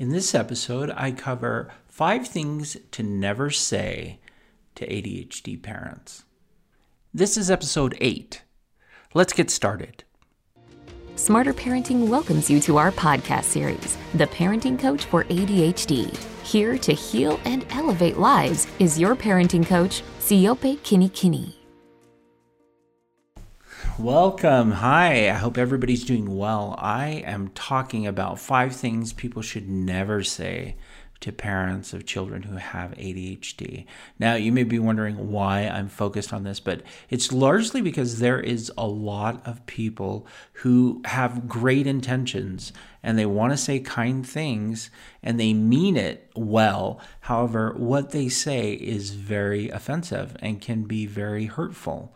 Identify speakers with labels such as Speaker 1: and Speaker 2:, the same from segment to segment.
Speaker 1: In this episode, I cover five things to never say to ADHD parents. This is episode eight. Let's get started.
Speaker 2: Smarter Parenting welcomes you to our podcast series, The Parenting Coach for ADHD. Here to heal and elevate lives is your parenting coach, Siope Kinikini.
Speaker 1: Welcome. Hi. I hope everybody's doing well. I am talking about five things people should never say to parents of children who have ADHD. Now, you may be wondering why I'm focused on this, but it's largely because there is a lot of people who have great intentions and they want to say kind things and they mean it well. However, what they say is very offensive and can be very hurtful.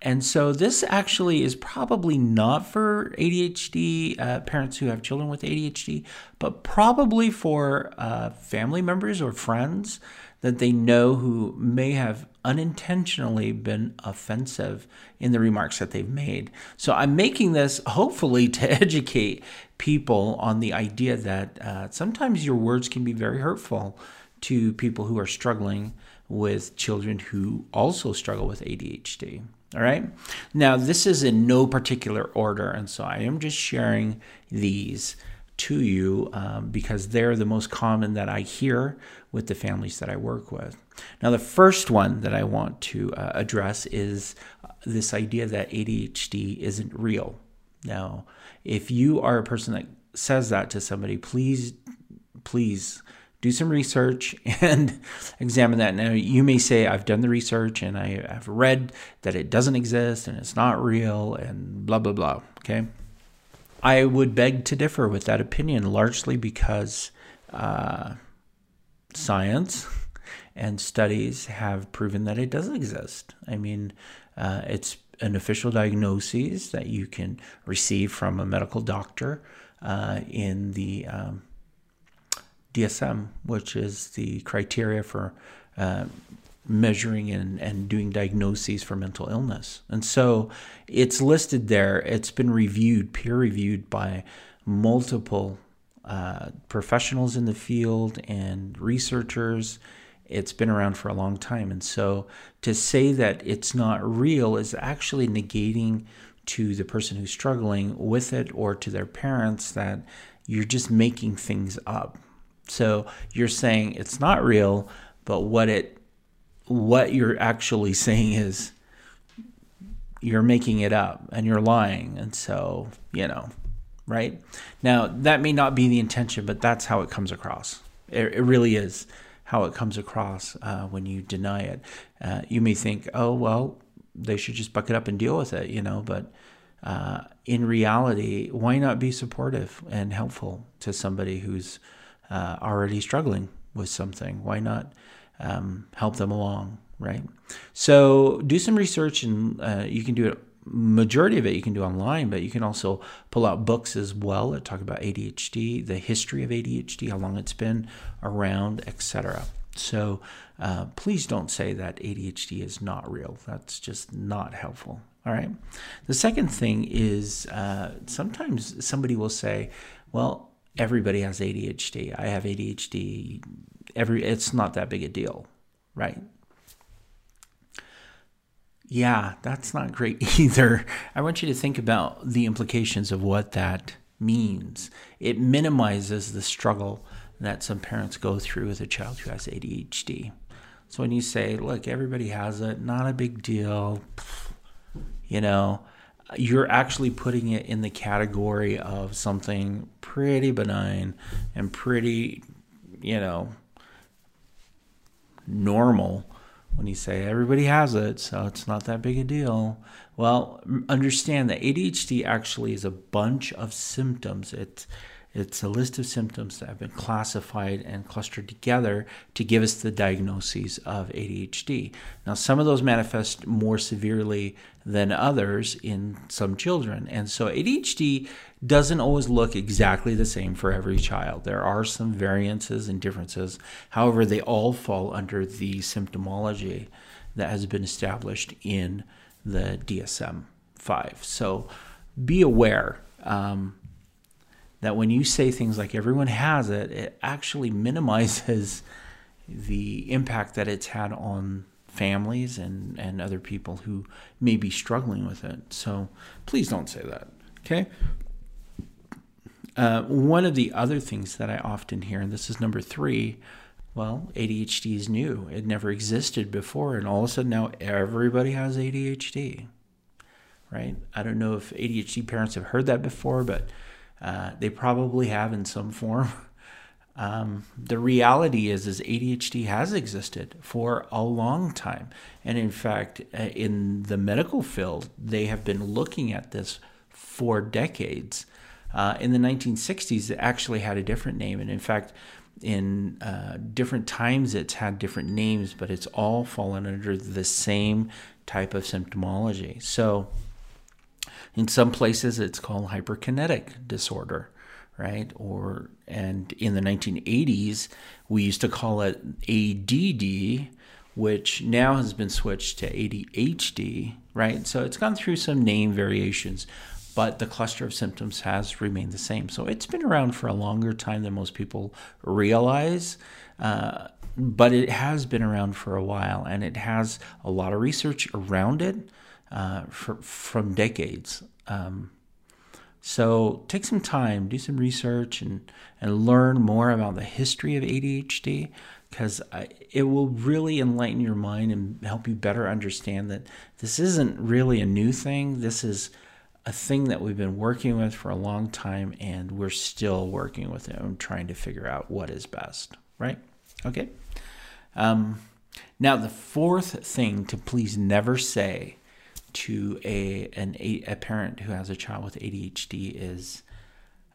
Speaker 1: And so this actually is probably not for ADHD uh, parents who have children with ADHD, but probably for uh, family members or friends that they know who may have unintentionally been offensive in the remarks that they've made. So I'm making this hopefully to educate people on the idea that uh, sometimes your words can be very hurtful to people who are struggling with children who also struggle with ADHD. All right. Now, this is in no particular order. And so I am just sharing these to you um, because they're the most common that I hear with the families that I work with. Now, the first one that I want to uh, address is uh, this idea that ADHD isn't real. Now, if you are a person that says that to somebody, please, please do some research and examine that. Now, you may say, I've done the research and I have read that it doesn't exist and it's not real and blah, blah, blah. Okay. I would beg to differ with that opinion largely because uh, science and studies have proven that it doesn't exist. I mean, uh, it's an official diagnosis that you can receive from a medical doctor uh, in the um, DSM, which is the criteria for uh, measuring and, and doing diagnoses for mental illness. And so it's listed there. It's been reviewed, peer reviewed by multiple uh, professionals in the field and researchers. It's been around for a long time. And so to say that it's not real is actually negating to the person who's struggling with it or to their parents that you're just making things up. So you're saying it's not real, but what it what you're actually saying is you're making it up and you're lying. And so, you know, right? Now, that may not be the intention, but that's how it comes across. It, it really is how it comes across uh, when you deny it. Uh, you may think, oh, well, they should just buck it up and deal with it, you know, but uh, in reality, why not be supportive and helpful to somebody who's uh, already struggling with something. Why not um, help them along, right? So do some research, and uh, you can do it. Majority of it you can do online, but you can also pull out books as well that talk about ADHD, the history of ADHD, how long it's been around, etc. So uh, please don't say that ADHD is not real. That's just not helpful. All right. The second thing is uh, sometimes somebody will say, well, everybody has ADHD. I have ADHD. Every it's not that big a deal, right? Yeah, that's not great either. I want you to think about the implications of what that means. It minimizes the struggle that some parents go through with a child who has ADHD. So when you say, look, everybody has it, not a big deal, you know, you're actually putting it in the category of something pretty benign and pretty, you know, normal when you say everybody has it, so it's not that big a deal. Well, understand that ADHD actually is a bunch of symptoms. It's it's a list of symptoms that have been classified and clustered together to give us the diagnoses of ADHD. Now, some of those manifest more severely than others in some children. And so ADHD doesn't always look exactly the same for every child. There are some variances and differences. However, they all fall under the symptomology that has been established in the DSM 5. So be aware. Um, that when you say things like everyone has it, it actually minimizes the impact that it's had on families and, and other people who may be struggling with it. So please don't say that. Okay. Uh, one of the other things that I often hear, and this is number three, well, ADHD is new. It never existed before, and all of a sudden now everybody has ADHD, right? I don't know if ADHD parents have heard that before, but uh, they probably have in some form. Um, the reality is, is ADHD has existed for a long time, and in fact, uh, in the medical field, they have been looking at this for decades. Uh, in the 1960s, it actually had a different name, and in fact, in uh, different times, it's had different names, but it's all fallen under the same type of symptomology. So, in some places, it's called hyperkinetic disorder right? Or and in the 1980s, we used to call it ADD, which now has been switched to ADHD, right? So it's gone through some name variations, but the cluster of symptoms has remained the same. So it's been around for a longer time than most people realize. Uh, but it has been around for a while, and it has a lot of research around it uh, for, from decades. Um, so take some time, do some research, and, and learn more about the history of ADHD because it will really enlighten your mind and help you better understand that this isn't really a new thing. This is a thing that we've been working with for a long time and we're still working with it and trying to figure out what is best, right? Okay. Um, now, the fourth thing to please never say to a an a, parent who has a child with ADHD is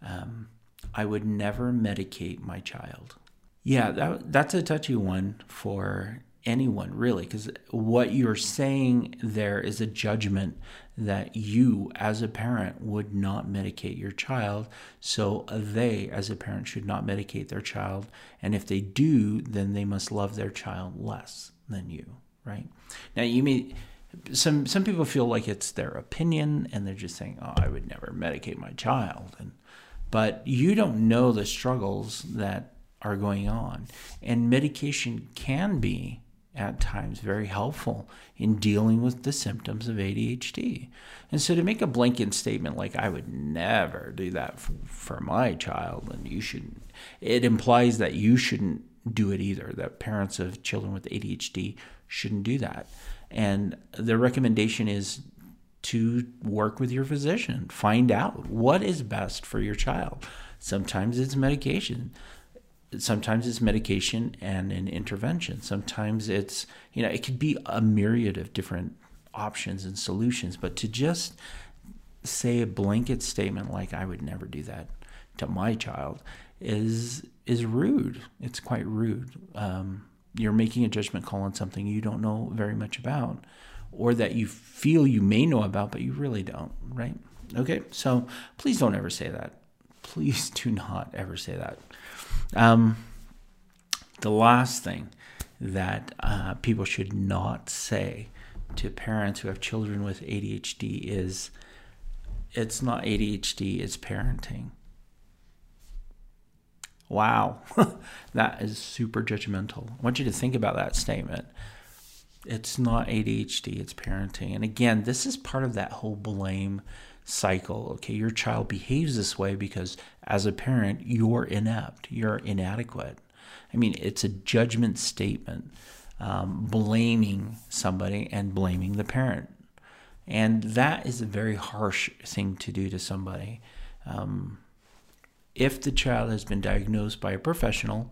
Speaker 1: um, I would never medicate my child. Yeah, that, that's a touchy one for anyone, really, because what you're saying there is a judgment that you, as a parent, would not medicate your child. So they, as a parent, should not medicate their child. And if they do, then they must love their child less than you, right? Now, you may some some people feel like it's their opinion and they're just saying, "Oh, I would never medicate my child." And but you don't know the struggles that are going on. And medication can be at times very helpful in dealing with the symptoms of ADHD. And so to make a blanket statement like I would never do that for, for my child and you shouldn't it implies that you shouldn't do it either that parents of children with ADHD shouldn't do that. And the recommendation is to work with your physician, find out what is best for your child. Sometimes it's medication. Sometimes it's medication and an intervention. Sometimes it's, you know, it could be a myriad of different options and solutions. But to just say a blanket statement like, I would never do that to my child is is rude. It's quite rude. Um, you're making a judgment call on something you don't know very much about or that you feel you may know about but you really don't right? Okay so please don't ever say that. Please do not ever say that. Um, the last thing that uh, people should not say to parents who have children with adhd is it's not adhd it's parenting Wow, that is super judgmental. I want you to think about that statement. It's not ADHD, it's parenting. And again, this is part of that whole blame cycle. Okay, your child behaves this way because as a parent, you're inept, you're inadequate. I mean, it's a judgment statement, um, blaming somebody and blaming the parent. And that is a very harsh thing to do to somebody. Um, if the child has been diagnosed by a professional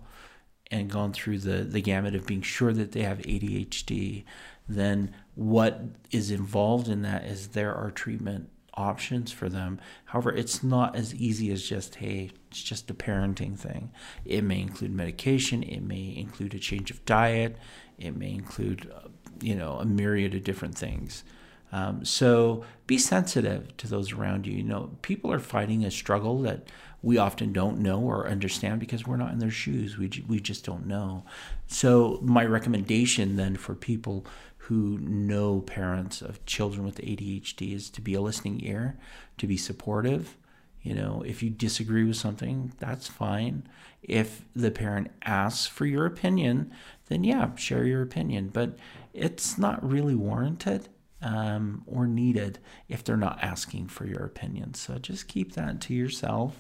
Speaker 1: and gone through the, the gamut of being sure that they have ADHD, then what is involved in that is there are treatment options for them. However, it's not as easy as just, hey, it's just a parenting thing. It may include medication, it may include a change of diet, it may include, uh, you know, a myriad of different things. Um, so be sensitive to those around you. You know, people are fighting a struggle that we often don't know or understand because we're not in their shoes. We, we just don't know. So, my recommendation then for people who know parents of children with ADHD is to be a listening ear, to be supportive, You know, if you disagree with something, that's fine. If the parent asks for your opinion, then yeah, share your opinion. But it's not really warranted um, or needed if they're not asking for your opinion. So just keep that to yourself.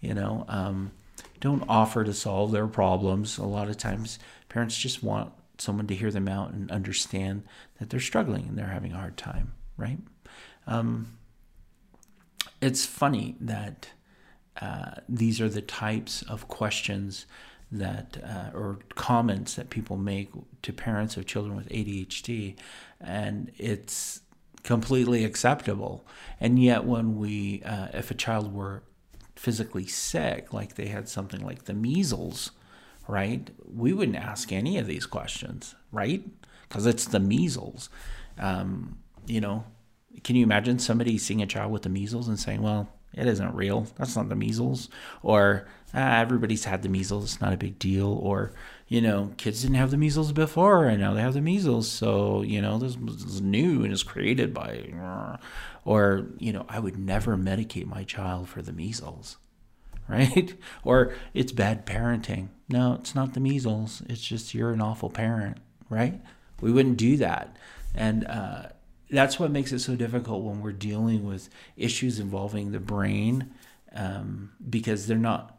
Speaker 1: You know, um, don't offer to solve their problems. A lot of times, parents just want someone to hear them out and understand that they're struggling and they're having a hard time, right? Um, it's funny that uh, these are the types of questions that uh, or comments that people make to parents of children with ADHD, and it's completely acceptable. And yet, when we, uh, if a child were physically sick, like they had something like the measles, right, we wouldn't ask any of these questions, right? Because it's the measles. Um, you know, can you imagine somebody seeing a child with the measles and saying, well, it isn't real. That's not the measles. Or ah, everybody's had the measles. It's not a big deal. Or, you know, kids didn't have the measles before and now they have the measles. So, you know, this is new and is created by. Or, you know, I would never medicate my child for the measles. Right? Or it's bad parenting. No, it's not the measles. It's just you're an awful parent. Right? We wouldn't do that. And, uh, that's what makes it so difficult when we're dealing with issues involving the brain um, because they're not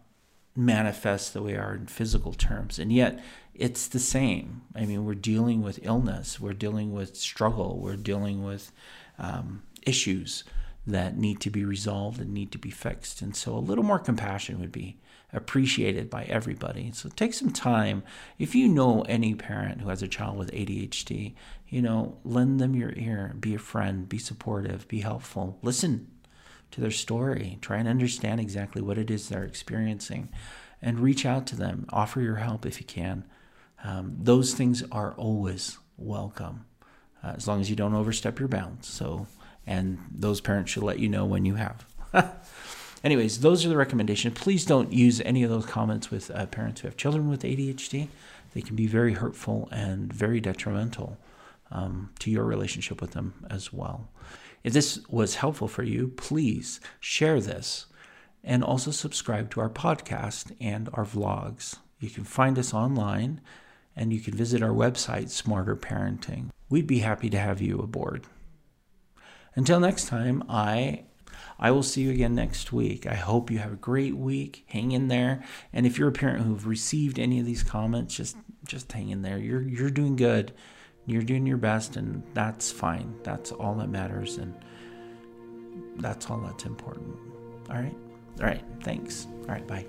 Speaker 1: manifest the way they are in physical terms and yet it's the same i mean we're dealing with illness we're dealing with struggle we're dealing with um, issues that need to be resolved and need to be fixed and so a little more compassion would be appreciated by everybody. So take some time. If you know any parent who has a child with ADHD, you know, lend them your ear, be a friend, be supportive, be helpful. Listen to their story, try and understand exactly what it is they're experiencing, and reach out to them. Offer your help if you can. Um, those things are always welcome, uh, as long as you don't overstep your bounds. So, and those parents should let you know when you have. Anyways, those are the recommendations. Please don't use any of those comments with uh, parents who have children with ADHD. They can be very hurtful and very detrimental um, to your relationship with them as well. If this was helpful for you, please share this and also subscribe to our podcast and our vlogs. You can find us online and you can visit our website, Smarter Parenting. We'd be happy to have you aboard. Until next time, I I will see you again next week. I hope you have a great week. Hang in there. And if you're a parent who've received any of these comments, just just hang in there. You're you're doing good. You're doing your best and that's fine. That's all that matters and that's all that's important. All right? All right. Thanks. All right. Bye.